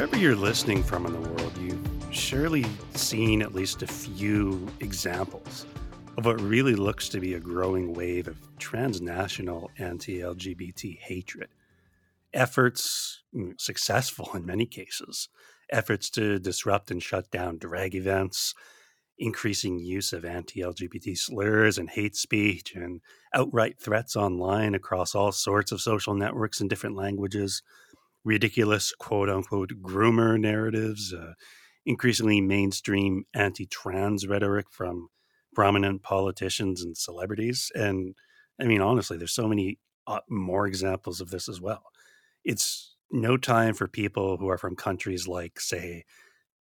Wherever you're listening from in the world, you've surely seen at least a few examples of what really looks to be a growing wave of transnational anti LGBT hatred. Efforts, successful in many cases, efforts to disrupt and shut down drag events, increasing use of anti LGBT slurs and hate speech, and outright threats online across all sorts of social networks in different languages, ridiculous quote unquote groomer narratives, uh, increasingly mainstream anti trans rhetoric from prominent politicians and celebrities. And I mean, honestly, there's so many uh, more examples of this as well. It's no time for people who are from countries like, say,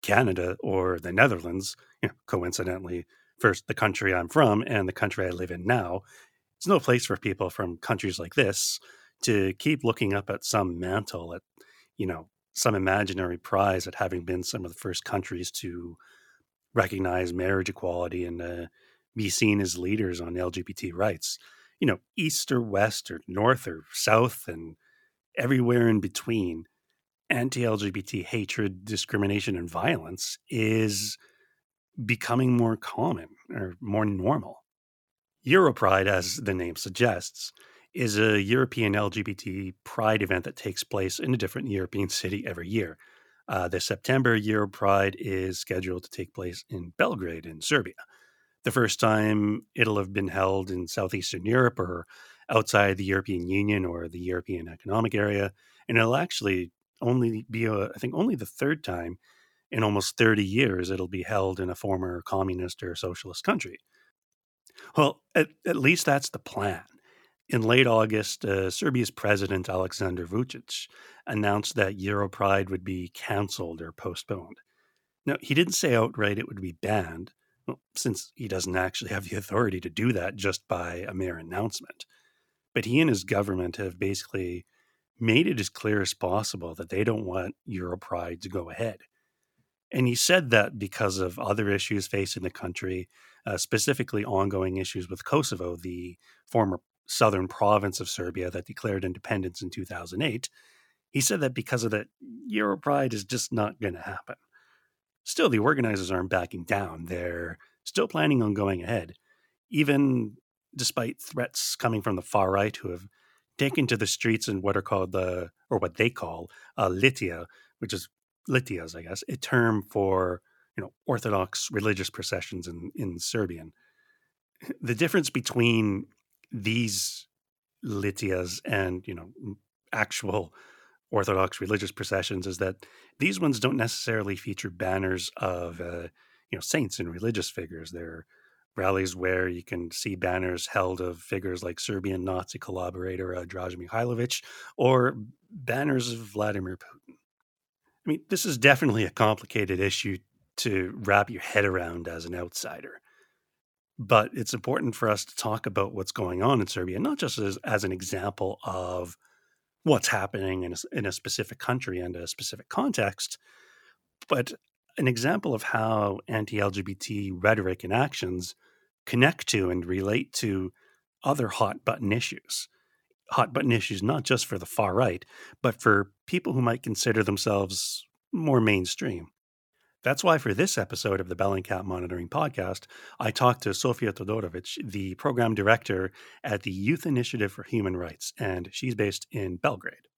Canada or the Netherlands, you know, coincidentally, first the country I'm from and the country I live in now. It's no place for people from countries like this to keep looking up at some mantle at, you know, some imaginary prize at having been some of the first countries to recognize marriage equality and uh, be seen as leaders on LGBT rights. You know, east or west or north or south and everywhere in between, anti LGBT hatred, discrimination, and violence is becoming more common or more normal. Europride, as the name suggests, is a European LGBT pride event that takes place in a different European city every year. Uh, the September Euro Pride is scheduled to take place in Belgrade, in Serbia. The first time it'll have been held in Southeastern Europe or outside the European Union or the European Economic Area. And it'll actually only be, a, I think, only the third time in almost 30 years it'll be held in a former communist or socialist country. Well, at, at least that's the plan. In late August, uh, Serbia's president, Alexander Vucic, announced that Europride would be canceled or postponed. Now, he didn't say outright it would be banned, well, since he doesn't actually have the authority to do that just by a mere announcement. But he and his government have basically made it as clear as possible that they don't want Europride to go ahead. And he said that because of other issues facing the country, uh, specifically ongoing issues with Kosovo, the former southern province of Serbia that declared independence in 2008. He said that because of that, Euro Pride is just not going to happen. Still, the organizers aren't backing down. They're still planning on going ahead, even despite threats coming from the far right who have taken to the streets in what are called the, or what they call, uh, litia, which is litias, I guess, a term for you know Orthodox religious processions in in Serbian. The difference between these litias and you know actual Orthodox religious processions is that these ones don't necessarily feature banners of uh, you know saints and religious figures. They're rallies where you can see banners held of figures like Serbian Nazi collaborator uh, Mihailovic or banners of Vladimir Putin. I mean, this is definitely a complicated issue to wrap your head around as an outsider. But it's important for us to talk about what's going on in Serbia, not just as, as an example of what's happening in a, in a specific country and a specific context, but an example of how anti LGBT rhetoric and actions connect to and relate to other hot button issues. Hot button issues, not just for the far right, but for people who might consider themselves more mainstream. That's why for this episode of the Bellingcat Monitoring Podcast, I talked to Sofija Todorovic, the program director at the Youth Initiative for Human Rights, and she's based in Belgrade.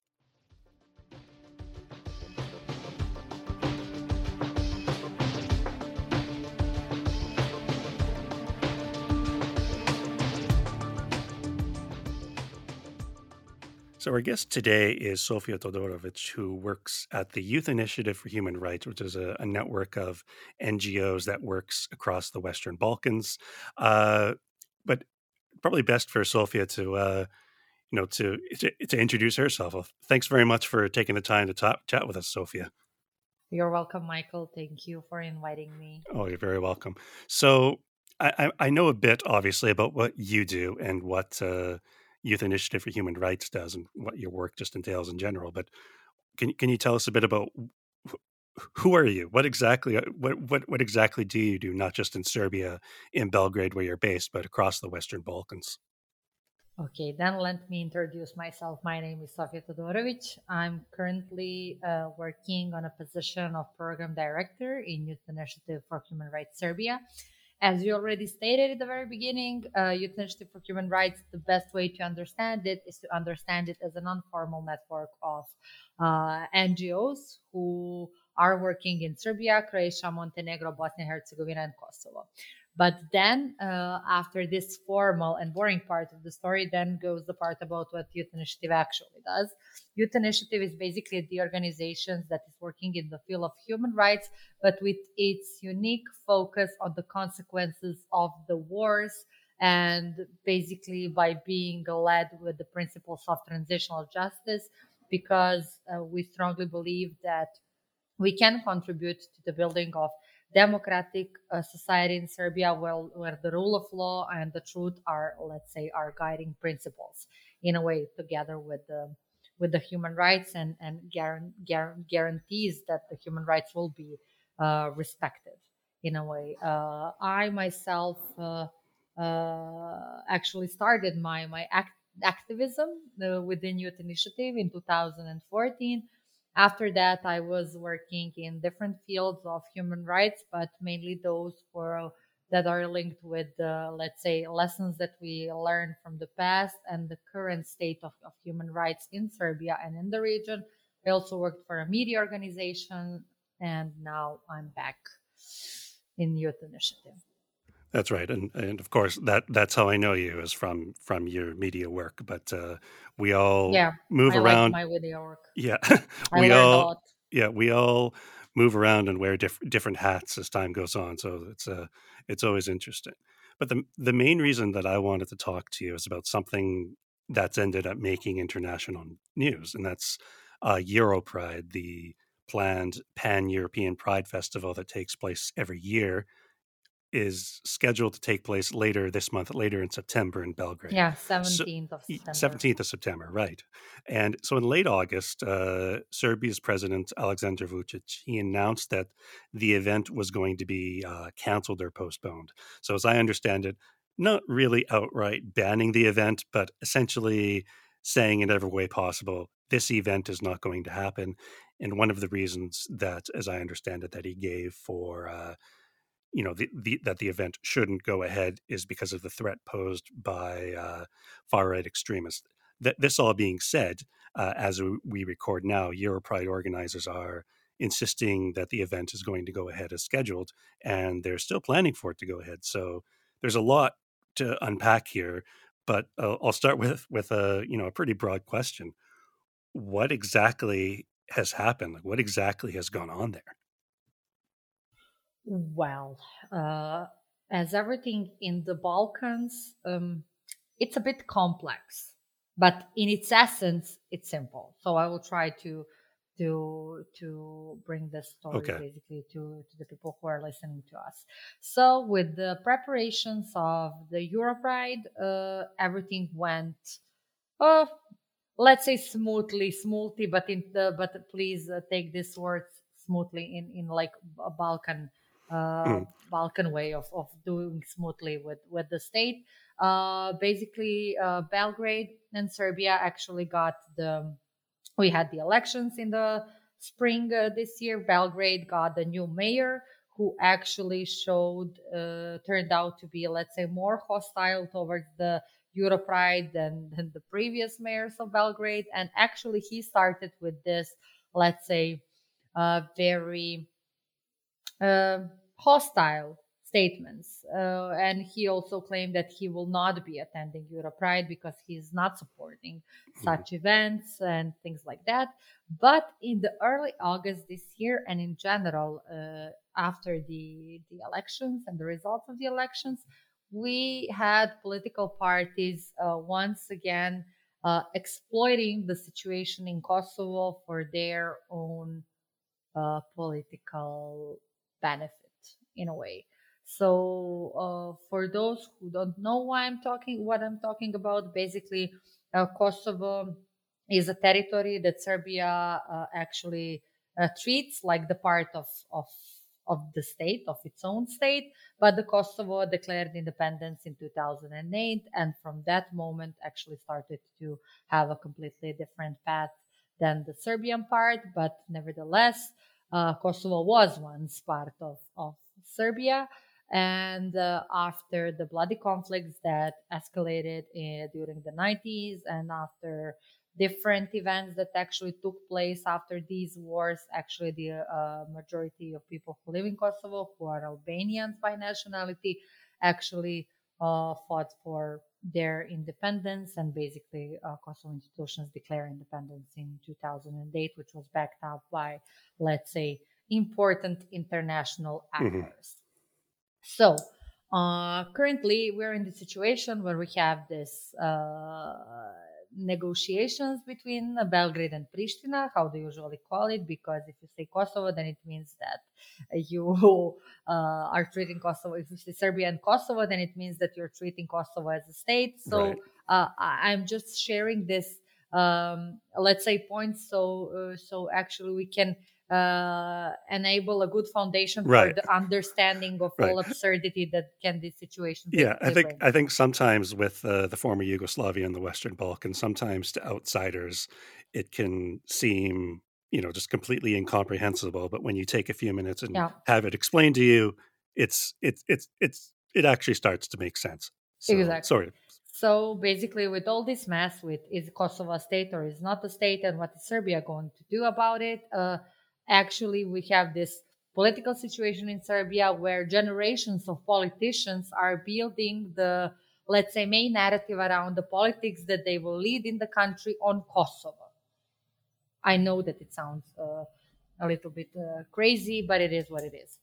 So, our guest today is Sofija Todorovic, who works at the Youth Initiative for Human Rights, which is a, a network of NGOs that works across the Western Balkans. Uh, but probably best for Sofija to, uh, you know, to, to, to introduce herself. Well, thanks very much for taking the time to talk, chat with us, Sofija. You're welcome, Michael. Thank you for inviting me. Oh, you're very welcome. So, I, I know a bit, obviously, about what you do and what. Uh, Youth Initiative for Human Rights does and what your work just entails in general. But can can you tell us a bit about who are you? What exactly uh, what what what exactly do you do? Not just in Serbia, in Belgrade, where you're based, but across the Western Balkans. Okay, then let me introduce myself. My name is Sofija Todorovic. I'm currently uh, working on a position of program director in Youth Initiative for Human Rights Serbia. As you already stated at the very beginning, uh, Youth Initiative for Human Rights, the best way to understand it is to understand it as a non formal network of uh, NGOs who are working in Serbia, Croatia, Montenegro, Bosnia and Herzegovina, and Kosovo. But then, uh, after this formal and boring part of the story, then goes the part about what Youth Initiative actually does. Youth Initiative is basically the organization that is working in the field of human rights, but with its unique focus on the consequences of the wars and basically by being led with the principles of transitional justice, because uh, we strongly believe that we can contribute to the building of democratic uh, society in Serbia where, where the rule of law and the truth are, let's say, our guiding principles in a way together with the with the human rights and and guarantees that the human rights will be uh, respected in a way. Uh, I myself uh, uh, actually started my my act, activism uh, within Youth Initiative in 2014 after that, I was working in different fields of human rights, but mainly those for that are linked with, uh, let's say, lessons that we learned from the past and the current state of, of human rights in Serbia and in the region. I also worked for a media organization, and now I'm back in Youth Initiative. That's right, and and of course that that's how I know you is from from your media work. But uh, we all Yeah, move I like around. my video work. Yeah, I we a all yeah we all move around and wear diff- different hats as time goes on. So it's uh it's always interesting. But the the main reason that I wanted to talk to you is about something that's ended up making international news, and that's uh, Europride, the planned pan European Pride festival that takes place every year is scheduled to take place later this month, later in September in Belgrade. Yeah, So, 17th of September. 17th of September, right. And so in late August, uh, Serbia's president, Alexander Vucic, he announced that the event was going to be uh, canceled or postponed. So, as I understand it, not really outright banning the event, but essentially saying in every way possible, this event is not going to happen. And one of the reasons that, as I understand it, that he gave for uh, you know the, the, that the event shouldn't go ahead is because of the threat posed by uh, far right extremists. That this all being said, uh, as we record now, Europride organizers are insisting that the event is going to go ahead as scheduled, and they're still planning for it to go ahead. So there's a lot to unpack here, but uh, I'll start with with a you know a pretty broad question: What exactly has happened? Like, what exactly has gone on there? Well, uh, as everything in the Balkans, um, it's a bit complex, but in its essence, it's simple. So I will try to to to bring this story Okay. basically to to the people who are listening to us. So with the preparations of the Europride, uh, everything went, uh, let's say smoothly, smoothly, but in the but please uh, take this word smoothly in in like a Balkan Mm, Balkan way of, of doing smoothly with, with the state. Uh, basically, uh, Belgrade and Serbia actually got the, we had the elections in the spring uh, this year. Belgrade got the new mayor who actually showed, uh, turned out to be, let's say, more hostile towards the Europride than, than the previous mayors of Belgrade. And actually, he started with this, let's say, uh, very uh, hostile statements. Uh, and he also claimed that he will not be attending Europride because he's not supporting mhm. such events and things like that. But in the early August this year, and in general, uh, after the, the elections and the results of the elections, we had political parties uh, once again uh, exploiting the situation in Kosovo for their own uh, political benefit in a way. So uh, for those who don't know why I'm talking, what I'm talking about, basically, uh, Kosovo is a territory that Serbia uh, actually uh, treats like the part of of of the state, of its own state. But the Kosovo declared independence in 2008, and from that moment, actually started to have a completely different path than the Serbian part. But nevertheless, uh, Kosovo was once part of, of Serbia. And uh, after the bloody conflicts that escalated in, during the 90s and after different events that actually took place after these wars. Actually, the uh, majority of people who live in Kosovo, who are Albanians by nationality, actually uh, fought for their independence and basically uh, Kosovo institutions declare independence in 2008, which was backed up by, let's say, important international mm-hmm. actors. Mm-hmm. So, uh, currently, we're in the situation where we have this uh, negotiations between Belgrade and Pristina, how they usually call it, because if you say Kosovo, then it means that you uh, are treating Kosovo. If you say Serbia and Kosovo, then it means that you're treating Kosovo as a state. So right. uh, I'm just sharing this, um, let's say, points. So uh, so actually we can uh, enable a good foundation right. for the understanding of right. all absurdity that can this situation. Yeah, I think I think sometimes with uh, the former Yugoslavia and the Western Balkans, sometimes to outsiders, it can seem you know just completely incomprehensible. But when you take a few minutes and yeah. have it explained to you, it's it's it's it's it actually starts to make sense. So, exactly. Sorry. So basically, with all this mess, with is Kosovo a state or is not a state, and what is Serbia going to do about it? Uh, actually we have this political situation in Serbia where generations of politicians are building the let's say main narrative around the politics that they will lead in the country on Kosovo. I know that it sounds uh, a little bit uh, crazy, but it is what it is.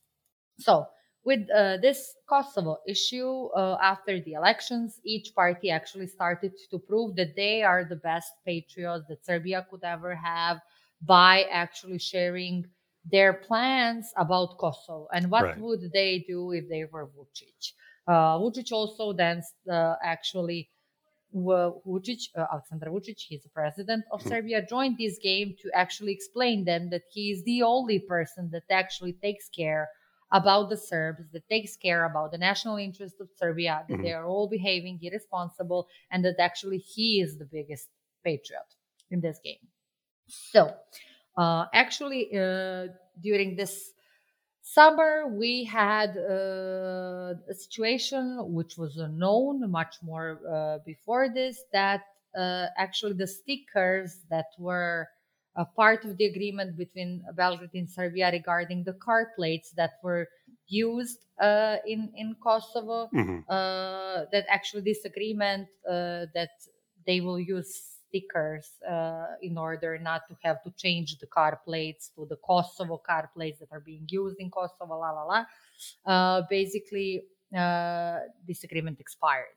So, with uh, this Kosovo issue, uh, after the elections, each party actually started to prove that they are the best patriots that Serbia could ever have by actually sharing their plans about Kosovo and what right. would they do if they were Vucic. Uh, Vucic also then uh, actually Vucic, uh, Aleksandar Vucic, he's the president of mm-hmm. Serbia, joined this game to actually explain them that he is the only person that actually takes care about the Serbs, that takes care about the national interest of Serbia, that mm-hmm. they are all behaving irresponsible, and that actually he is the biggest patriot in this game. So, uh, actually, uh, during this summer, we had uh, a situation which was known much more uh, before this that uh, actually the stickers that were a part of the agreement between Belgrade and Serbia regarding the car plates that were used uh, in in Kosovo. Mm-hmm. Uh, that actually this agreement uh, that they will use stickers uh, in order not to have to change the car plates to the Kosovo car plates that are being used in Kosovo, la la la. Uh, basically, uh, this agreement expired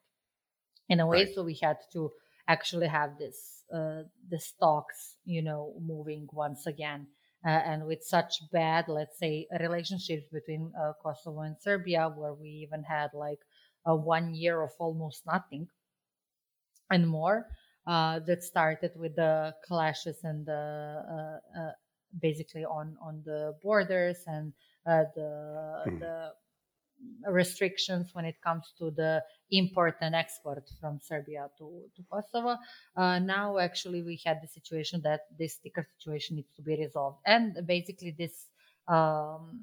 in a way, right. so we had to actually have this uh, the stocks, you know, moving once again. Uh, and with such bad, let's say, relationships between uh, Kosovo and Serbia, where we even had like a one year of almost nothing and more, uh, that started with the clashes and the uh, uh, basically on on the borders and uh, the hmm. the restrictions when it comes to the import and export from Serbia to, to Kosovo. Uh, now, actually, we had the situation that this sticker situation needs to be resolved, and basically this um,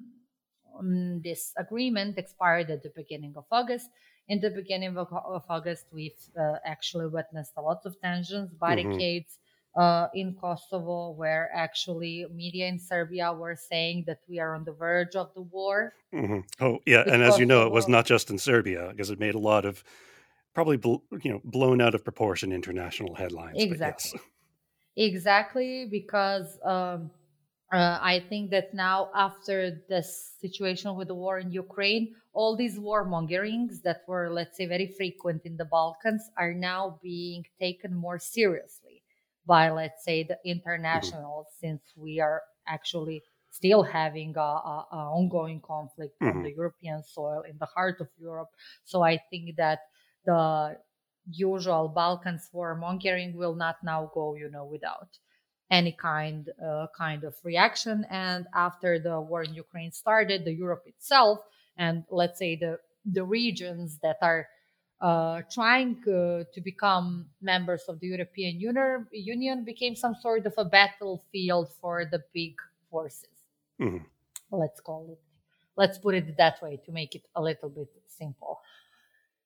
mm, this agreement expired at the beginning of August, in the beginning of, of August, we've uh, actually witnessed a lot of tensions, mm-hmm. barricades. Mm-hmm. Uh, in Kosovo, where actually media in Serbia were saying that we are on the verge of the war. Mm-hmm. Oh, yeah, and as you know, it was not just in Serbia because it made a lot of probably bl- you know blown out of proportion international headlines. Exactly, yes. exactly, because um, uh, I think that now, after this situation with the war in Ukraine, all these warmongerings that were, let's say, very frequent in the Balkans are now being taken more seriously by, let's say, the international, mm-hmm. since we are actually still having a, a, a ongoing conflict mm-hmm. on the European soil in the heart of Europe. So I think that the usual Balkans warmongering will not now go, you know, without. Any kind uh, kind of reaction. And after the war in Ukraine started, the Europe itself and let's say the the regions that are uh, trying uh, to become members of the European Union became some sort of a battlefield for the big forces. Mm-hmm. Let's call it. Let's put it that way to make it a little bit simple.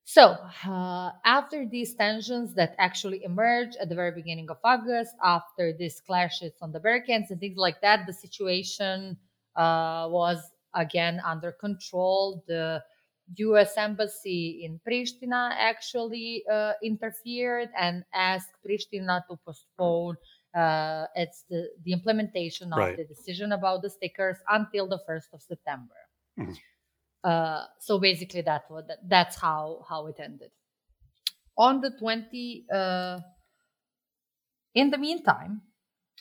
So, uh, after these tensions that actually emerged at the very beginning of August, after these clashes on the barricades and things like that, the situation uh, was again under control. The US embassy in Pristina actually uh, interfered and asked Pristina to postpone uh, it's the, the implementation of right. the decision about the stickers until the 1st of September. Mm-hmm. Uh, so basically, that was that's how how it ended. On the 20, uh, in the meantime,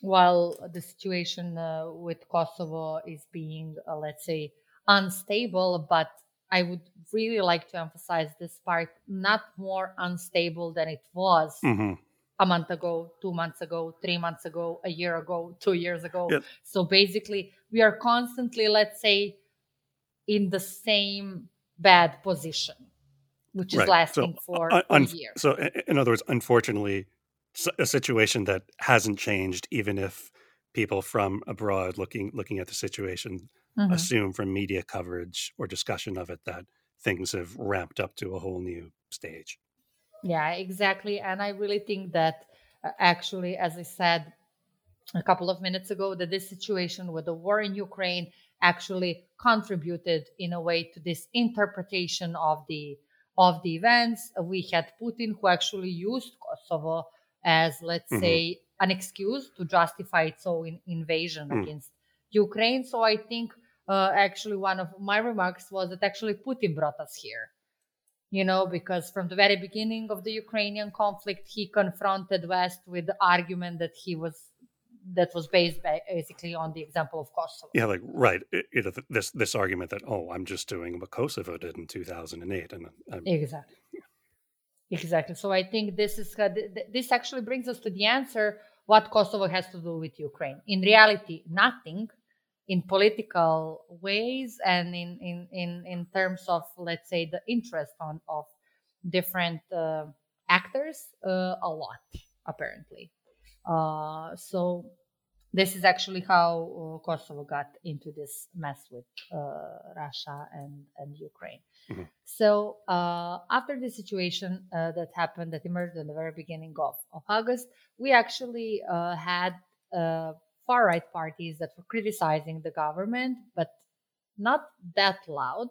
while the situation uh, with Kosovo is being, uh, let's say, unstable, but I would really like to emphasize this part not more unstable than it was mm-hmm. a month ago, two months ago, three months ago, a year ago, two years ago. Yep. So basically, we are constantly, let's say, in the same bad position, which is right. lasting so, for uh, un- a year. So, in other words, unfortunately, a situation that hasn't changed, even if people from abroad looking looking at the situation mm-hmm. assume from media coverage or discussion of it that things have ramped up to a whole new stage. Yeah, exactly. And I really think that uh, actually, as I said a couple of minutes ago, that this situation with the war in Ukraine actually contributed in a way to this interpretation of the of the events. We had Putin who actually used Kosovo as, let's mm-hmm. say, an excuse to justify its own invasion mm. against Ukraine. So I think uh, actually one of my remarks was that actually Putin brought us here. You know, because from the very beginning of the Ukrainian conflict, he confronted West with the argument that he was that was based basically on the example of Kosovo. Yeah, like right, it, it, this this argument that oh, I'm just doing what Kosovo did in 2008, and I'm, exactly, exactly. So I think this is uh, this actually brings us to the answer: what Kosovo has to do with Ukraine. In reality, nothing. In political ways and in in in, in terms of let's say the interest on of different uh, actors, uh, a lot apparently. Uh, so this is actually how uh, Kosovo got into this mess with uh, Russia and, and Ukraine. Mm-hmm. So uh, after the situation uh, that happened, that emerged in the very beginning of, of August, we actually uh, had far right parties that were criticizing the government, but not that loud.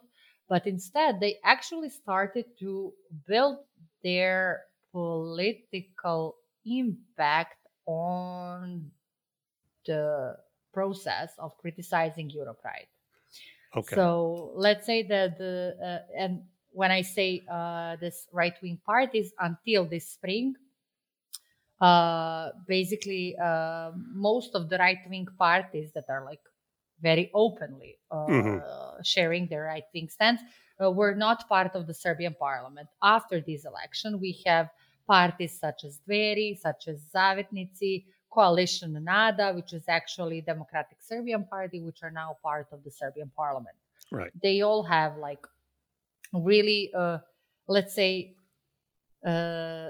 But instead, they actually started to build their political impact on the process of criticizing Europride. Okay. So let's say that the uh, and when I say uh, this right wing parties until this spring, uh, basically uh, most of the right wing parties that are like very openly uh, mm-hmm. sharing their right wing stance uh, were not part of the Serbian parliament. After this election, we have parties such as Dveri, such as Zavetnici, Coalition Nada, which is actually Democratic Serbian Party, which are now part of the Serbian parliament. Right. They all have like really, uh, let's say, uh,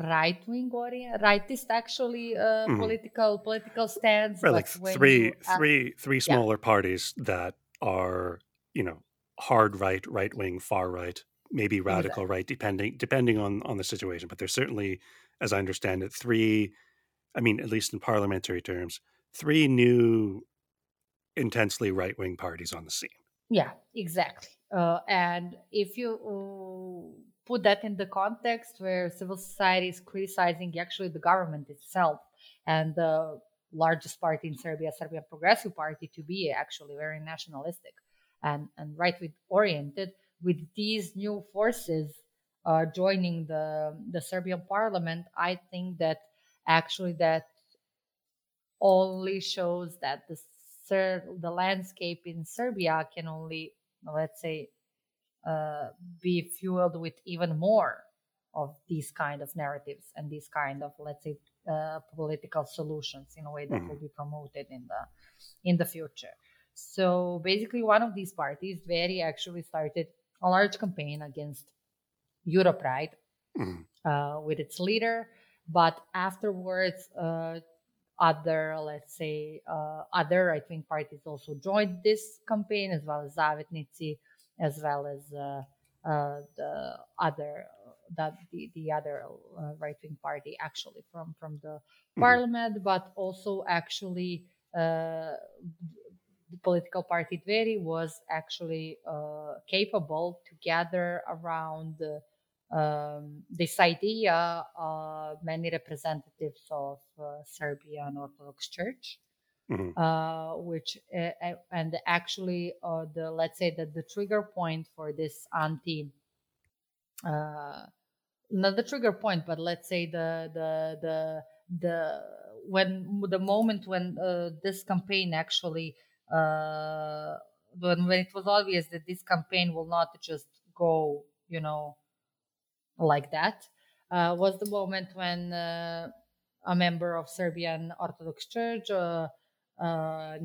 right wing orient, rightist actually uh, mm. political political stance. Right, like three, three, three smaller yeah. parties that are you know hard right, right wing, far right maybe radical right, depending depending on on the situation. But there's certainly, as I understand it, three. I mean, at least in parliamentary terms, three new intensely right wing parties on the scene. Yeah, exactly. Uh, and if you uh, put that in the context where civil society is criticizing actually the government itself and the largest party in Serbia, Serbian Progressive Party, to be actually very nationalistic and, and right wing oriented, with these new forces uh, joining the the Serbian parliament, I think that actually that only shows that the the landscape in Serbia can only let's say uh, be fueled with even more of these kind of narratives and these kind of let's say uh, political solutions in a way that mm-hmm. will be promoted in the in the future. So basically, one of these parties, Dveri, actually started a large campaign against Europride mm-hmm. uh, with its leader, but afterwards, uh, other, let's say, uh, other right wing parties also joined this campaign, as well as Zavetnici, as well as uh, uh, the other that the, the other uh, right wing party actually from from the mm-hmm. parliament, but also actually uh, the political party Dveri was actually uh, capable to gather around um, this idea many representatives of uh, Serbian Orthodox Church. Mm-hmm. Uh, which uh, and actually uh, the let's say that the trigger point for this anti uh, not the trigger point but let's say the the the the when the moment when uh, this campaign actually uh, when when it was obvious that this campaign will not just go you know like that uh, was the moment when uh, a member of Serbian Orthodox Church, uh, uh,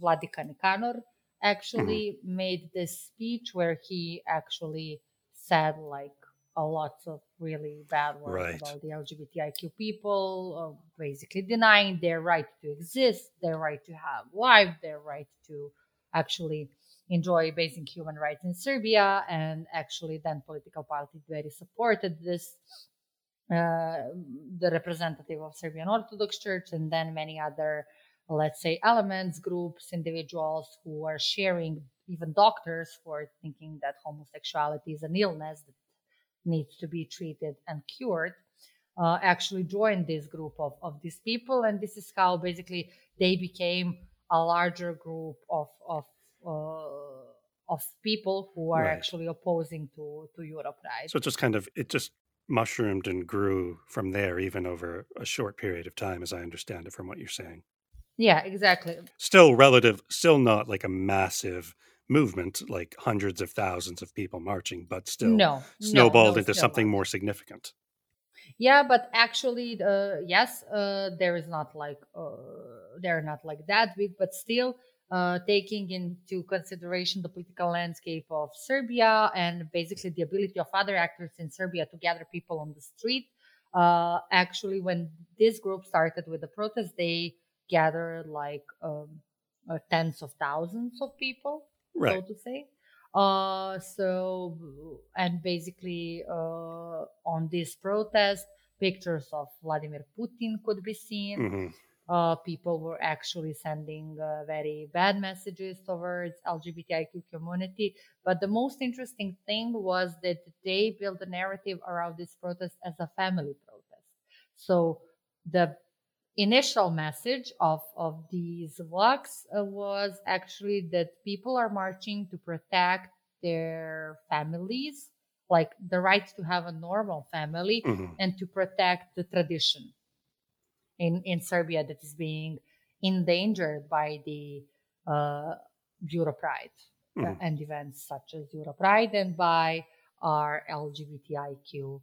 Vladika Nikanor, actually mm-hmm. made this speech where he actually said like a lot of really bad words right. about the LGBTIQ people, uh, basically denying their right to exist, their right to have life, their right to actually enjoy basic human rights in Serbia. And actually, then political parties very supported this. Uh, the representative of Serbian Orthodox Church, and then many other, let's say, elements, groups, individuals who are sharing, even doctors, for thinking that homosexuality is an illness that needs to be treated and cured. Uh, actually joined this group of, of these people and this is how basically they became a larger group of, of uh, of people who are right. actually opposing to to Europe, right? So it just kind of it just mushroomed and grew from there, even over a short period of time, as I understand it from what you're saying. Yeah, exactly. Still relative, still not like a massive movement, like hundreds of thousands of people marching, but still no, snowballed no, into something more significant. Yeah, but actually, uh, yes, uh, there is not like uh, they're not like that big, but still, uh, taking into consideration the political landscape of Serbia and basically the ability of other actors in Serbia to gather people on the street. Uh, actually, when this group started with the protest, they gathered like um, uh, tens of thousands of people, right. so to say. Uh, so, and basically uh, on this protest, pictures of Vladimir Putin could be seen. Mm-hmm uh, people were actually sending uh, very bad messages towards LGBTIQ community. But the most interesting thing was that they built a narrative around this protest as a family protest. So the initial message of, of these walks uh, was actually that people are marching to protect their families, like the right to have a normal family mm-hmm. and to protect the tradition in, in Serbia that is being endangered by the uh, Europride uh, and events such as Europride and by our LGBTIQ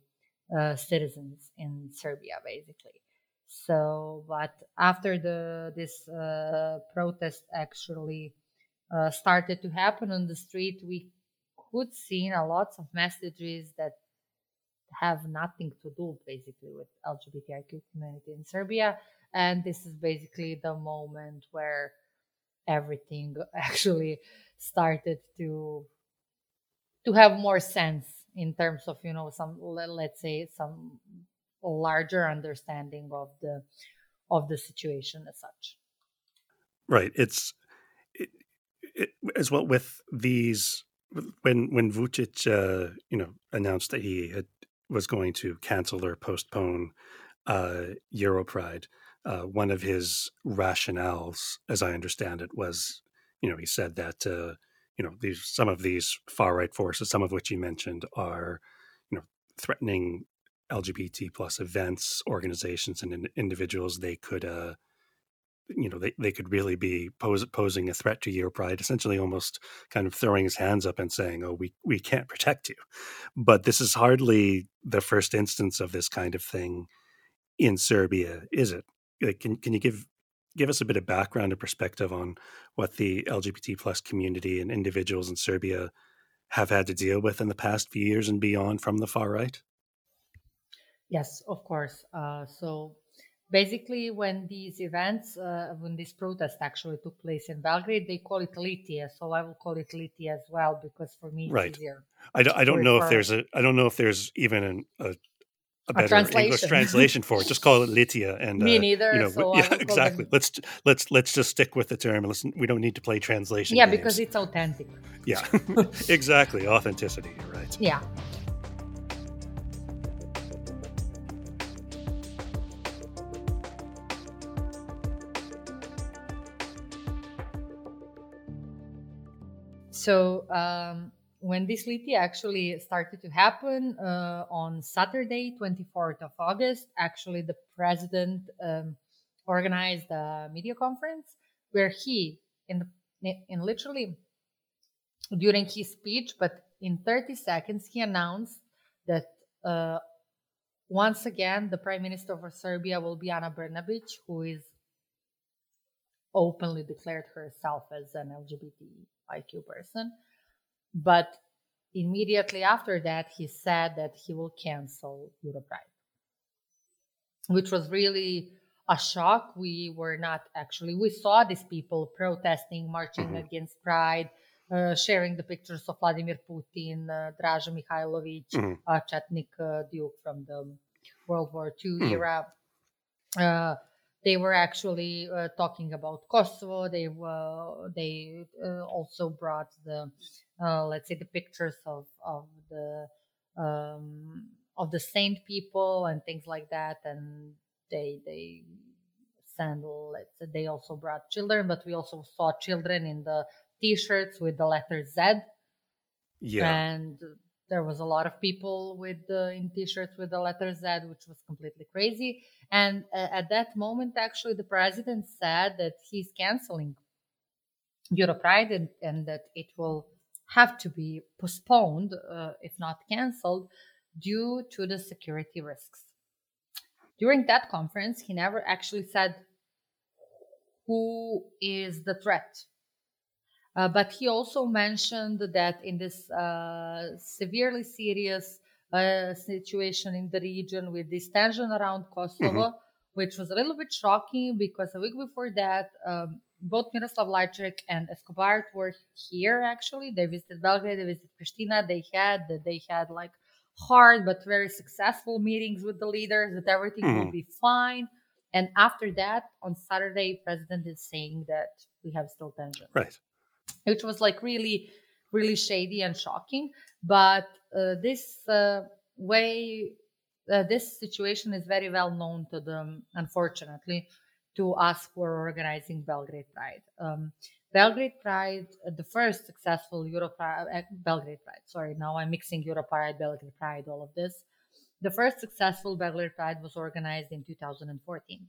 uh, citizens in Serbia, basically. So, but after the this uh, protest actually uh, started to happen on the street, we could see a lots of messages that have nothing to do basically with LGBTIQ community in Serbia. And this is basically the moment where everything actually started to to have more sense in terms of you know some let's say some larger understanding of the of the situation as such right it's it, it, as well with these when when Vucic uh, you know announced that he had was going to cancel or postpone uh, Europride. Uh, one of his rationales, as I understand it, was, you know, he said that, uh, you know, these some of these far right forces, some of which he mentioned, are, you know, threatening LGBT plus events, organizations, and individuals. They could, uh, you know they, they could really be pose, posing a threat to Europride essentially almost kind of throwing his hands up and saying oh we we can't protect you but this is hardly the first instance of this kind of thing in Serbia is it like, can can you give give us a bit of background and perspective on what the LGBT plus community and individuals in Serbia have had to deal with in the past few years and beyond from the far right yes of course uh, so basically when these events uh, when this protest actually took place in belgrade they call it Litia. so i will call it Litia as well because for me it's right easier I, don't, I don't know if there's a i don't know if there's even an, a, a better translation. english translation for it just call it Litia. and me uh, neither you know so yeah exactly them- let's let's let's just stick with the term listen we don't need to play translation yeah games. because it's authentic yeah exactly authenticity You're right yeah So um, when this Liti actually started to happen uh, on Saturday, 24th of August, actually the president um, organized a media conference where he, in in literally during his speech, but in 30 seconds, he announced that uh, once again the prime minister of Serbia will be Ana Brnabic, who is openly declared herself as an LGBTIQ person. But immediately after that, he said that he will cancel Europride, which was really a shock. We were not actually, we saw these people protesting, marching Mhm. against Pride, uh, sharing the pictures of Vladimir Putin, uh, Draža Mihailovic, Mhm. uh, Chetnik uh, Duke from the World War II Mhm. era. They were actually uh, talking about Kosovo. They were they uh, also brought the uh, let's say the pictures of of the um, of the saint people and things like that, and they they send let's say they also brought children, but we also saw children in the T-shirts with the letter Z. Yeah. And there was a lot of people with in t-shirts with the letter Z, which was completely crazy. And uh, at that moment, actually, the president said that he's canceling Europride and, and that it will have to be postponed, uh, if not canceled, due to the security risks. During that conference, he never actually said who is the threat uh, but he also mentioned that in this uh, severely serious uh, situation in the region with this tension around Kosovo, which was a little bit shocking because a week before that, um, both Miroslav Lajcak and Escobar were here. Actually, they visited Belgrade, they visited Pristina. They had they had like hard but very successful meetings with the leaders that everything will Mhm. be fine. And after that, on Saturday, president is saying that we have still tension right which was like really really shady and shocking but uh, this uh, way uh, this situation is very well known to them unfortunately to us who are organizing belgrade pride. Um, belgrade pride uh, the first successful euro pride uh, belgrade pride sorry now i'm mixing euro pride belgrade pride all of this. The first successful belgrade pride was organized in 2014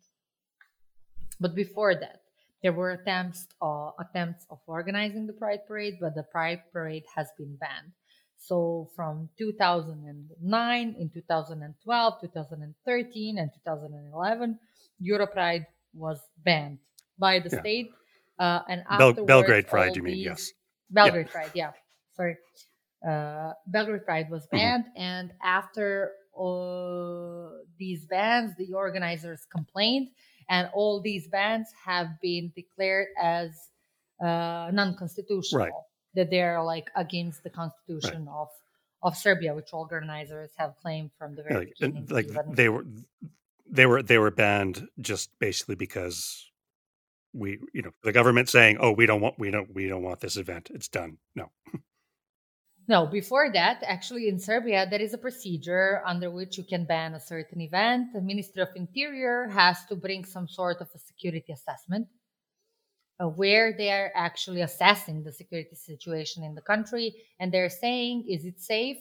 but before that there were attempts uh, attempts of organizing the Pride Parade, but the Pride Parade has been banned. So from 2009, in 2012, 2013, and 2011, Europride was banned by the Yeah. state. Uh, and Bel- afterwards, belgrade pride you mean yes Belgrade Pride, yeah. Sorry. Uh, Belgrade Pride was Mhm. banned, and after uh, these bans, the organizers complained, and all these bans have been declared as uh, non-constitutional. Right. That they're like against the constitution of of Serbia, which organizers have claimed from the very like, beginning. like even- they were they were they were banned just basically because we you know the government saying oh we don't want we don't we don't want this event it's done no No, before that, actually in Serbia, there is a procedure under which you can ban a certain event. The Ministry of Interior has to bring some sort of a security assessment uh, where they are actually assessing the security situation in the country and they're saying, is it safe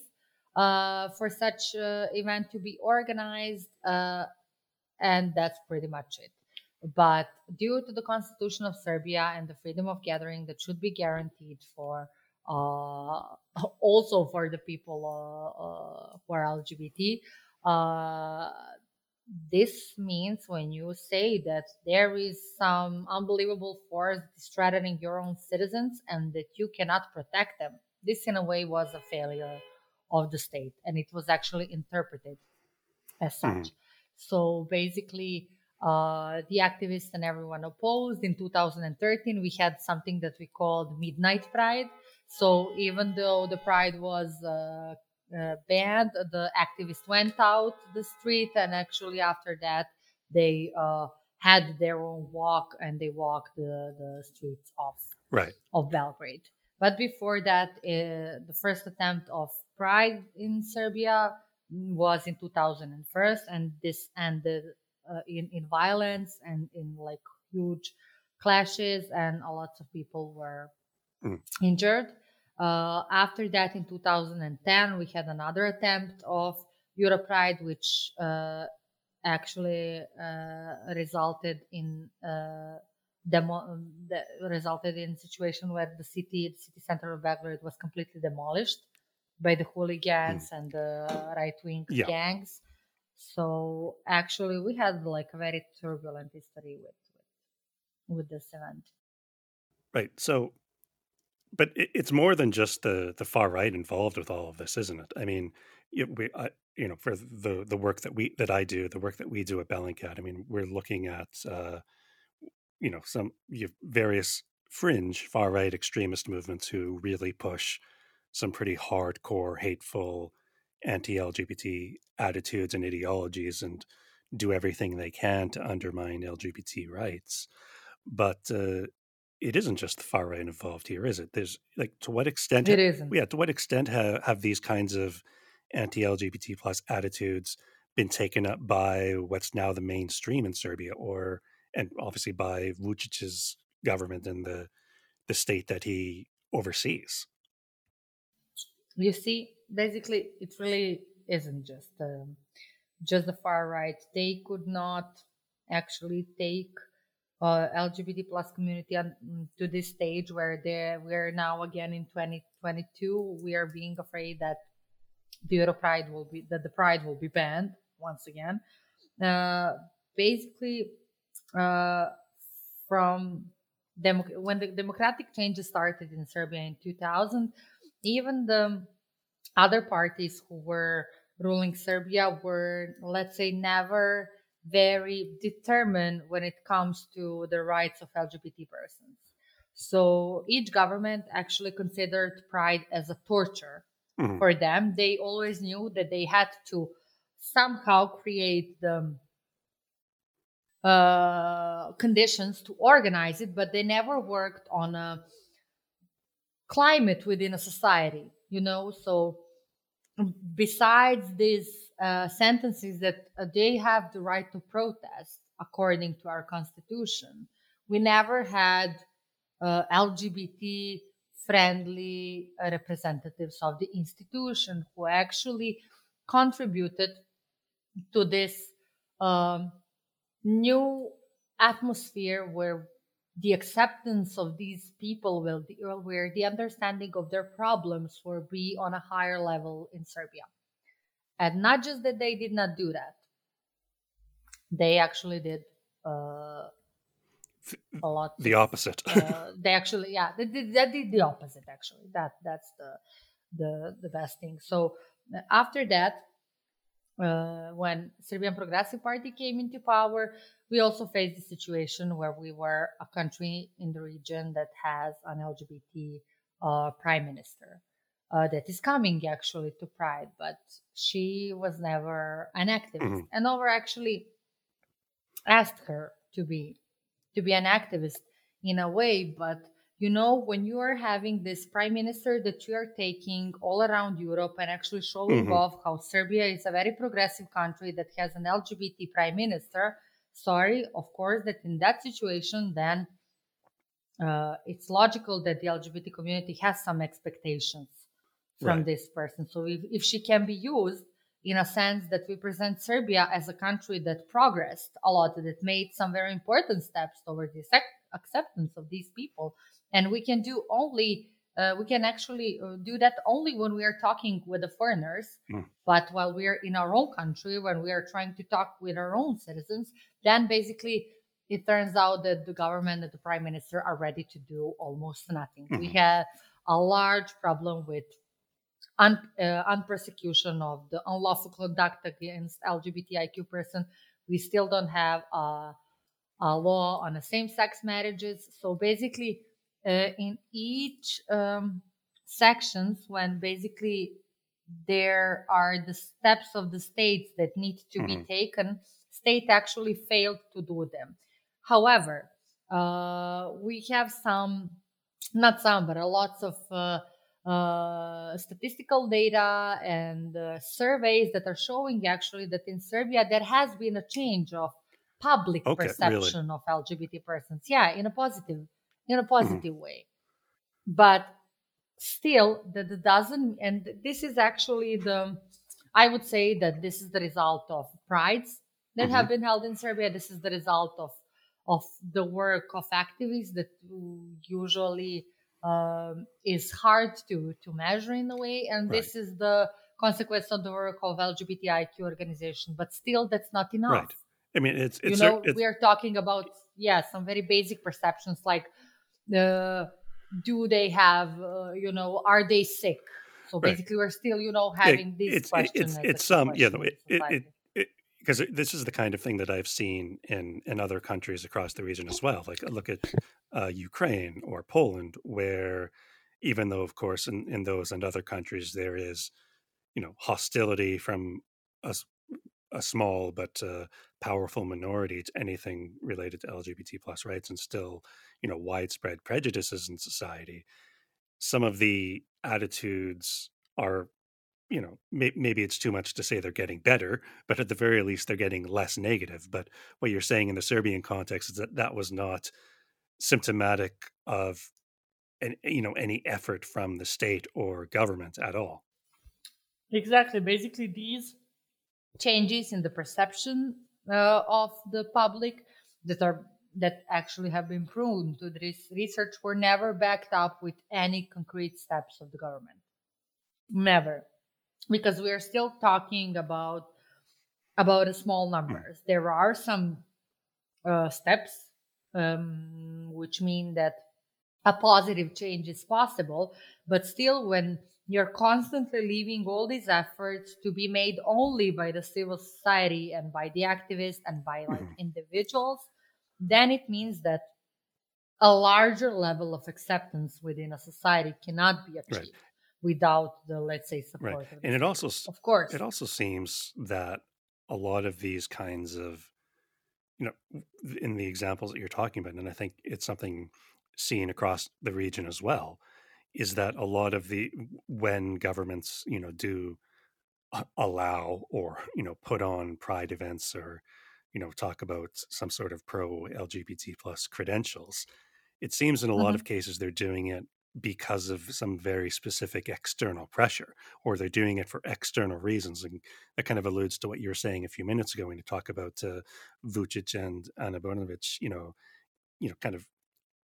uh, for such uh, event to be organized? Uh, and that's pretty much it. But due to the constitution of Serbia and the freedom of gathering that should be guaranteed for uh, also for the people uh, uh, who are LGBT, uh, this means when you say that there is some unbelievable force threatening your own citizens and that you cannot protect them, this in a way was a failure of the state and it was actually interpreted as mm-hmm. such. Mm. So basically, uh, the activists and everyone opposed. In 2013, we had something that we called Midnight Pride. So even though the pride was uh, uh, banned, the activists went out the street, and actually after that, they uh, had their own walk and they walked the, the streets of right of Belgrade. But before that, uh, the first attempt of pride in Serbia was in 2001, and this ended uh, in in violence and in like huge clashes, and a lot of people were mm. injured. Uh, after that, in 2010, we had another attempt of Europride, which uh, actually uh, resulted in uh, demo- resulted in a situation where the city, the city center of Belgrade, was completely demolished by the hooligans mm. and the right wing yeah. gangs. So actually, we had like a very turbulent history with with, with this event. Right. So but it's more than just the the far right involved with all of this, isn't it? I mean, we, I, you know, for the the work that we that I do, the work that we do at Bellingcat, I mean, we're looking at, uh, you know, some you various fringe far right extremist movements who really push some pretty hardcore, hateful, anti-LGBT attitudes and ideologies, and do everything they can to undermine LGBT rights. But uh, it isn't just the far right involved here, is it? There's like to what extent it isn't. Yeah, to what extent have, have these kinds of anti-LGBT plus attitudes been taken up by what's now the mainstream in Serbia, or and obviously by Vucic's government and the the state that he oversees? You see, basically, it really isn't just um, just the far right. They could not actually take uh, LGBT plus community mm, to this stage where we're now again in 2022. We are being afraid that the Europride will be that the Pride will be banned once again. Uh, basically, uh, from demo- when the democratic changes started in Serbia in 2000, even the other parties who were ruling Serbia were, let's say, never very determined when it comes to the rights of LGBT persons. So each government actually considered pride as a torture mm-hmm. for them. They always knew that they had to somehow create the uh, conditions to organize it, but they never worked on a climate within a society, you know. So besides this uh, sentences that uh, they have the right to protest according to our constitution. We never had uh, LGBT friendly uh, representatives of the institution who actually contributed to this um, new atmosphere where the acceptance of these people will be, where the understanding of their problems will be on a higher level in Serbia. And not just that they did not do that, they actually did uh, a lot. The of, opposite. uh, they actually, yeah, they did, they did the opposite. Actually, that that's the the the best thing. So after that, uh, when Serbian Progressive Party came into power, we also faced the situation where we were a country in the region that has an LGBT uh, prime minister uh, that is coming actually to Pride, but she was never an activist. Mm-hmm. And over actually asked her to be to be an activist in a way, but you know when you are having this prime minister that you are taking all around Europe and actually showing mm-hmm. off how Serbia is a very progressive country that has an LGBT prime minister. Sorry, of course, that in that situation, then uh, it's logical that the LGBT community has some expectations from right. this person. So if, if she can be used in a sense that we present Serbia as a country that progressed a lot, that made some very important steps towards the acceptance of these people. And we can do only, uh, we can actually uh, do that only when we are talking with the foreigners. Mm. But while we are in our own country, when we are trying to talk with our own citizens, then basically it turns out that the government and the prime minister are ready to do almost nothing. Mm-hmm. We have a large problem with un, uh, of the unlawful conduct against LGBTIQ person. We still don't have a, a law on the same-sex marriages. So basically, uh, in each um, sections, when basically there are the steps of the states that need to mm-hmm. be taken, state actually failed to do them. However, uh, we have some, not some, but a lots of uh, statistical data and uh, surveys that are showing actually that in Serbia there has been a change of public okay, perception really? of LGBT persons. Yeah, in a positive, in a mm-hmm. positive mm-hmm. way. But still, that doesn't, and this is actually the, I would say that this is the result of prides that mm-hmm. have been held in Serbia. This is the result of of the work of activists that usually um, is hard to to measure in a way, and right. this is the consequence of the work of LGBTIQ organization. But still, that's not enough. Right. I mean, it's, it's you know it's, we are talking about yeah some very basic perceptions like the do they have uh, you know are they sick so basically right. we're still you know having yeah, these it's, questions it's, it's some you know it, it, because this is the kind of thing that I've seen in in other countries across the region as well. Like look at uh, Ukraine or Poland, where even though, of course, in, in those and other countries there is, you know, hostility from a, a small but uh, powerful minority to anything related to LGBT plus rights, and still, you know, widespread prejudices in society. Some of the attitudes are you know, may, maybe it's too much to say they're getting better, but at the very least, they're getting less negative. But what you're saying in the Serbian context is that that was not symptomatic of, an, you know, any effort from the state or government at all. Exactly. Basically, these changes in the perception uh, of the public that are that actually have been proven to this research were never backed up with any concrete steps of the government. Never because we are still talking about about small numbers. There are some uh, steps um, which mean that a positive change is possible, but still, when you're constantly leaving all these efforts to be made only by the civil society and by the activists and by like mm-hmm. individuals, then it means that a larger level of acceptance within a society cannot be achieved. Right without the let's say support right. and it also of course it also seems that a lot of these kinds of you know in the examples that you're talking about and i think it's something seen across the region as well is that a lot of the when governments you know do allow or you know put on pride events or you know talk about some sort of pro lgbt plus credentials it seems in a mm-hmm. lot of cases they're doing it because of some very specific external pressure, or they're doing it for external reasons. And that kind of alludes to what you were saying a few minutes ago when you talk about uh, Vucic and Ana Brnabic, you know, you know, kind of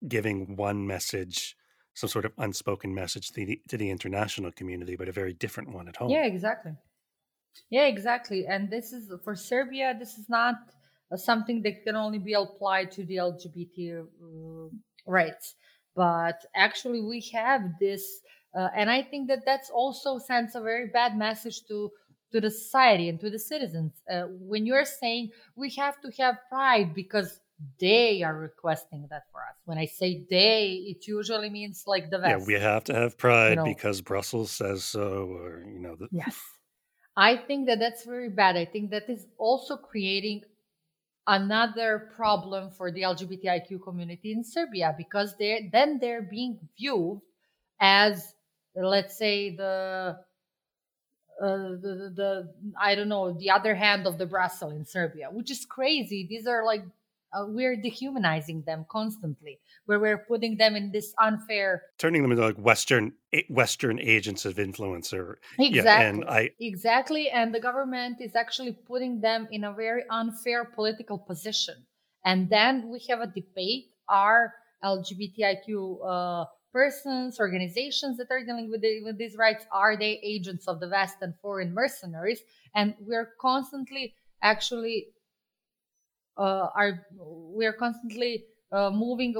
giving one message, some sort of unspoken message to the, to the international community, but a very different one at home. Yeah, exactly. Yeah, exactly. And this is for Serbia, this is not uh, something that can only be applied to the LGBT uh, rights but actually we have this uh, and i think that that's also sends a very bad message to to the society and to the citizens. Uh, when you're saying we have to have pride because they are requesting that for us. When i say they it usually means like the West. yeah we have to have pride you know, because brussels says so or you know the... yes. I think that that's very bad. I think that is also creating another problem for the LGBTIQ community in Serbia because they then they're being viewed as let's say the uh, the, the, I don't know the other hand of the Brussels in Serbia, which is crazy. These are like uh, we're dehumanizing them constantly where we're putting them in this unfair turning them into like western western agents of influence or exactly yeah, and I, exactly and the government is actually putting them in a very unfair political position. And then we have a debate are lgbtiq uh, persons organizations that are dealing with, the, with these rights are they agents of the west and foreign mercenaries? And we're constantly actually are we are constantly uh, moving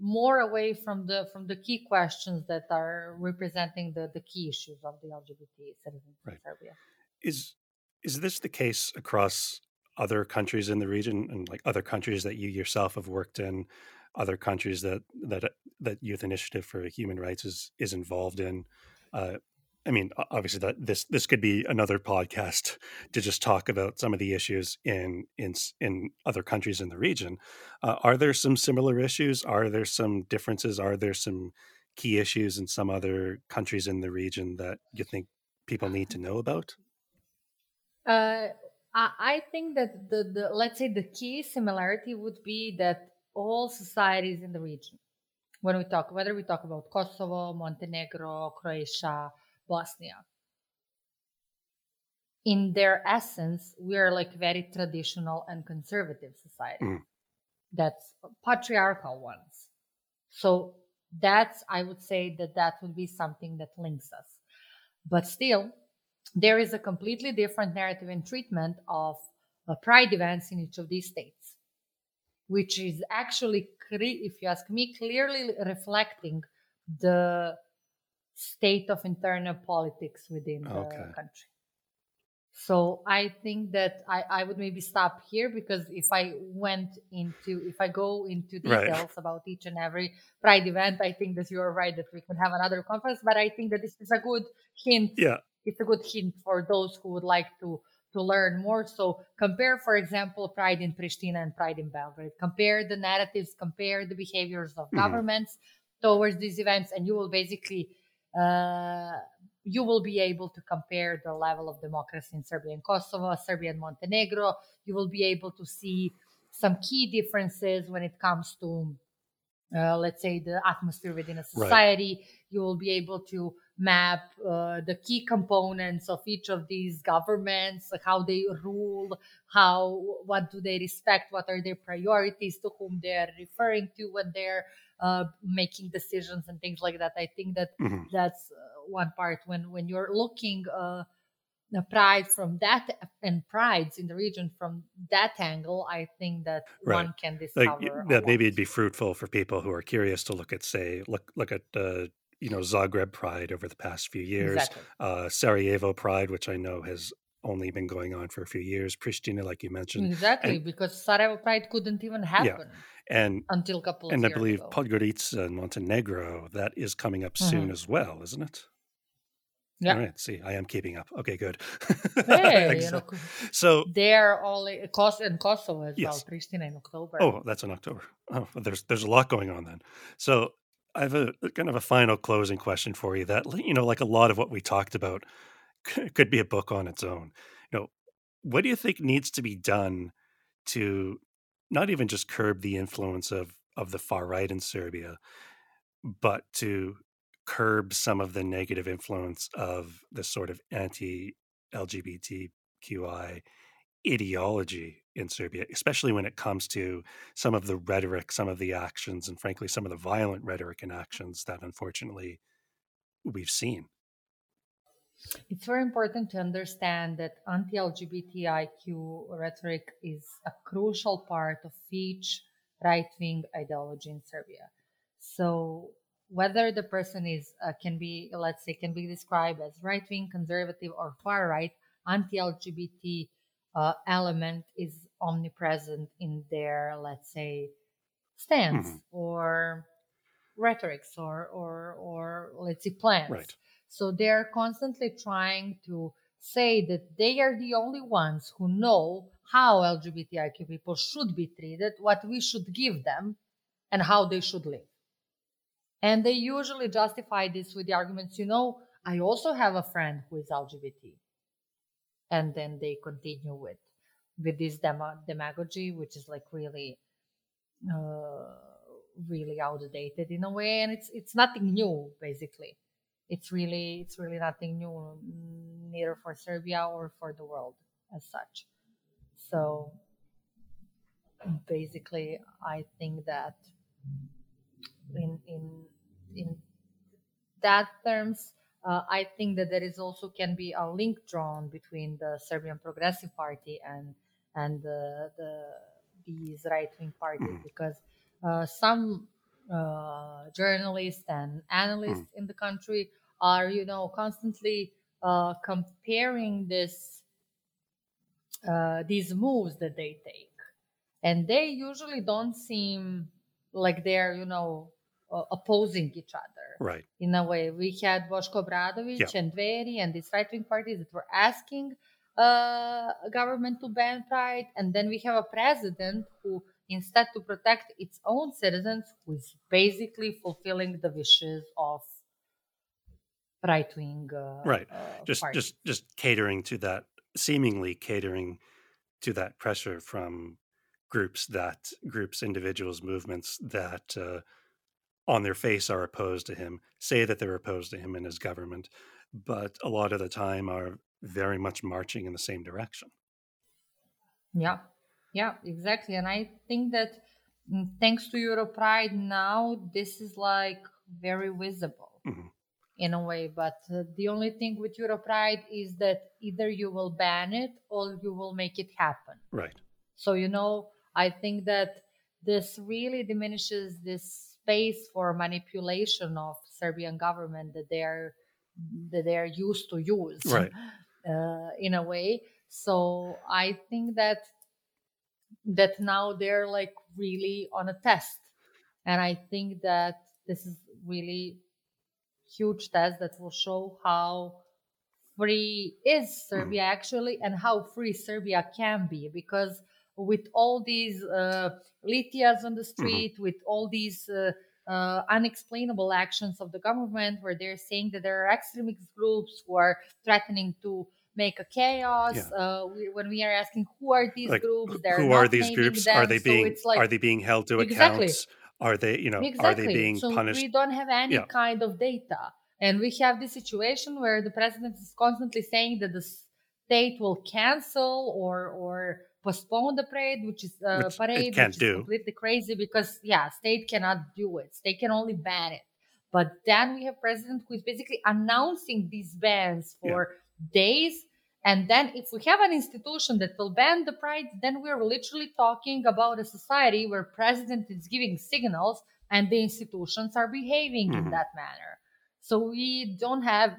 more away from the from the key questions that are representing the the key issues of the LGBT citizens right. in Serbia. Is is this the case across other countries in the region and like other countries that you yourself have worked in, other countries that that that Youth Initiative for Human Rights is is involved in? Uh, I mean, obviously that this this could be another podcast to just talk about some of the issues in in in other countries in the region. Uh, are there some similar issues? Are there some differences? Are there some key issues in some other countries in the region that you think people need to know about? Uh, I think that the, the let's say the key similarity would be that all societies in the region, when we talk whether we talk about Kosovo, Montenegro, Croatia Bosnia. In their essence, we are like very traditional and conservative society. Mm. That's patriarchal ones. So that's, I would say that that would be something that links us. But still, there is a completely different narrative and treatment of uh, pride events in each of these states, which is actually, if you ask me, clearly reflecting the state of internal politics within the okay. country. So I think that I, I would maybe stop here because if I went into if I go into details right. about each and every Pride event, I think that you're right that we could have another conference. But I think that this is a good hint. Yeah, it's a good hint for those who would like to to learn more. So compare, for example, Pride in Pristina and Pride in Belgrade. Compare the narratives, compare the behaviors of mm-hmm. governments towards these events, and you will basically you will be able to compare the level of democracy in Serbia and Kosovo, Serbia and Montenegro. You will be able to see some key differences when it comes to, uh, let's say, the atmosphere within a society. Right. You will be able to map uh, the key components of each of these governments, how they rule, how what do they respect, what are their priorities, to whom they are referring to when they're uh, making decisions and things like that. I think that mm-hmm. that's uh, one part when when you're looking uh, pride from that and prides in the region from that angle. I think that right. one can discover like, that maybe it'd be fruitful for people who are curious to look at say look look at uh, you know Zagreb Pride over the past few years, exactly. uh, Sarajevo Pride, which I know has only been going on for a few years. Pristina, like you mentioned, exactly and, because Sarajevo Pride couldn't even happen. Yeah and until a couple and I believe ago. Podgorica in Montenegro that is coming up mm-hmm. soon as well, isn't it? Yeah. All right. See, I am keeping up. Okay, good. Hey, you know, so they're all Kos and Kosovo as yes. well. Pristina in October. Oh, that's in October. Oh, there's there's a lot going on then. So I have a kind of a final closing question for you. That you know, like a lot of what we talked about, could be a book on its own. You know, what do you think needs to be done to not even just curb the influence of of the far right in Serbia, but to curb some of the negative influence of the sort of anti LGBTQI ideology in Serbia, especially when it comes to some of the rhetoric, some of the actions, and frankly, some of the violent rhetoric and actions that unfortunately we've seen. It's very important to understand that anti LGBTIQ rhetoric is a crucial part of each right wing ideology in Serbia. So, whether the person is uh, can be let's say can be described as right wing conservative or far right anti lgbt uh, element is omnipresent in their let's say stance mm-hmm. or rhetorics or or or let's say plans right. So they're constantly trying to say that they are the only ones who know how LGBTIQ people should be treated, what we should give them, and how they should live. And they usually justify this with the arguments, you know, I also have a friend who is LGBT. And then they continue with with this demagogy, which is like really uh, really outdated in a way, and it's it's nothing new basically. It's really it's really nothing new, neither for Serbia or for the world as such. So basically, I think that in in in that terms, uh, I think that there is also can be a link drawn between the Serbian Progressive Party and and the, the these right wing parties mm. because uh, some uh, journalists and analysts mm. in the country are you know constantly uh, comparing this uh, these moves that they take. And they usually don't seem like they're you know uh, opposing each other. Right. In a way we had Boško Obradović yeah. and Dveri and these right-wing parties that were asking uh, government to ban pride. And then we have a president who instead to protect its own citizens who is basically fulfilling the wishes of right-wing uh, right uh, just just just catering to that seemingly catering to that pressure from groups that groups, individuals, movements that uh, on their face are opposed to him, say that they're opposed to him and his government, but a lot of the time are very much marching in the same direction. Yeah, yeah, exactly. And I think that mm, thanks to Europride now, this is like very visible. Mm-hmm. In a way, but uh, the only thing with Europride is that either you will ban it or you will make it happen. Right. So, you know, I think that this really diminishes this space for manipulation of Serbian government that they're that they're used to use right. uh, in a way. So I think that that now they're like really on a test, and I think that this is really huge test that will show how free is Serbia mm. actually and how free Serbia can be because with all these uh, litias on the mm-hmm. street, mm-hmm. with all these uh, uh, unexplainable actions of the government, where they're saying that there are extremist groups who are threatening to make a chaos. Yeah. Uh, we, when we are asking who are these like, groups, who are these groups? Them. Are they being so like, are they being held to exactly. account? Are they you know exactly. are they being so punished? We don't have any yeah. kind of data, and we have this situation where the president is constantly saying that the state will cancel or or postpone the parade, which is uh, which parade, which is do. completely crazy because yeah, state cannot do it. State can only ban it. But then we have president who is basically announcing these bans for yeah. days. And then if we have an institution that will ban the pride, then we're literally talking about a society where president is giving signals and the institutions are behaving mm-hmm. in that manner. So we don't have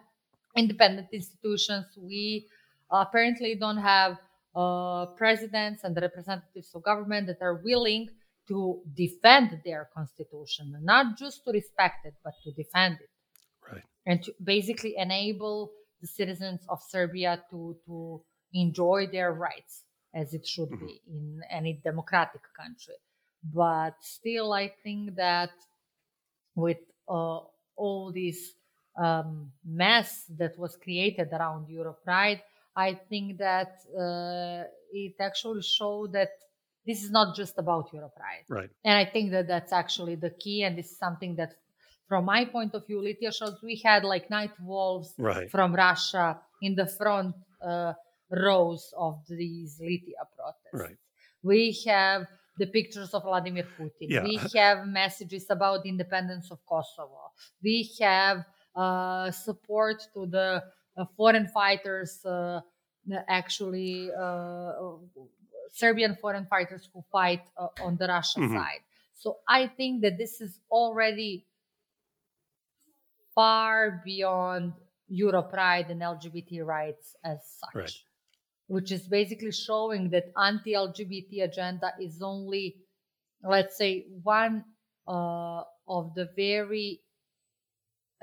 independent institutions. We apparently don't have uh, presidents and representatives of government that are willing to defend their constitution, not just to respect it, but to defend it. Right. And to basically enable the citizens of Serbia to, to enjoy their rights as it should mm-hmm. be in any democratic country. But still, I think that with uh, all this um, mess that was created around Europe Europride, I think that uh, it actually showed that this is not just about Europride. Right. And I think that that's actually the key. And this is something that, from my point of view, Litia shows we had like night wolves right. from Russia in the front uh, rows of these Litia protests. Right. We have the pictures of Vladimir Putin. Yeah. We have messages about the independence of Kosovo. We have uh, support to the uh, foreign fighters uh, actually uh, Serbian foreign fighters who fight on the Russian mm-hmm. side. So I think that this is already far beyond Europride and LGBT rights as such. Right. Which is basically showing that anti-LGBT agenda is only, let's say, one uh, of the very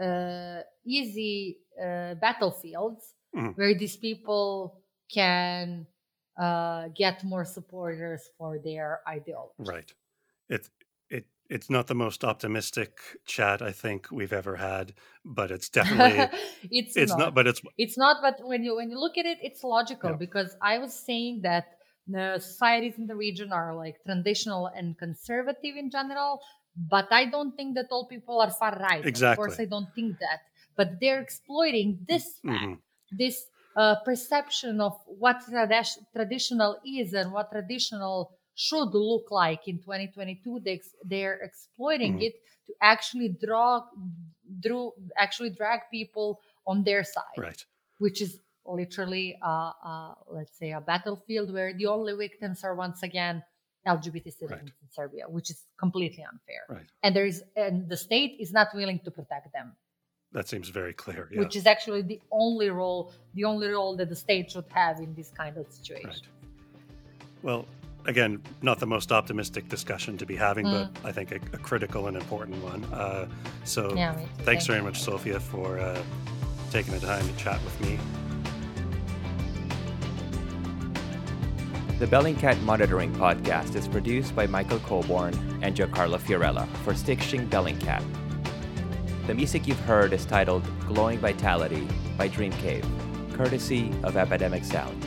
uh, easy uh, battlefields mm. where these people can uh, get more supporters for their ideology. Right. It it it's not the most optimistic chat I think we've ever had, but it's definitely it's it's not. not. But it's it's not. But when you when you look at it, it's logical yeah. because I was saying that the societies in the region are like traditional and conservative in general but i don't think that all people are far right Exactly. of course i don't think that but they're exploiting this fact Mhm. this uh, perception of what tradi- traditional is and what traditional should look like in 2022 they, they're exploiting Mhm. it to actually draw drew actually drag people on their side Right. which is literally uh, uh, let's say a battlefield where the only victims are once again lgbt citizens in serbia which is completely unfair Right. and there is and the state is not willing to protect them That seems very clear. Yeah. which is actually the only role the only role that the state should have in this kind of situation Right. Well, again, not the most optimistic discussion to be having, Mm. but I think a, a critical and important one. Uh, so yeah thanks very much, Sofija, for uh, taking the time to chat with me. The Bellingcat Monitoring Podcast is produced by Michael Colborne and Giancarlo Fiorella for Stichting Bellingcat. The music you've heard is titled Glowing Vitality by Dream Cave, courtesy of Epidemic Sound.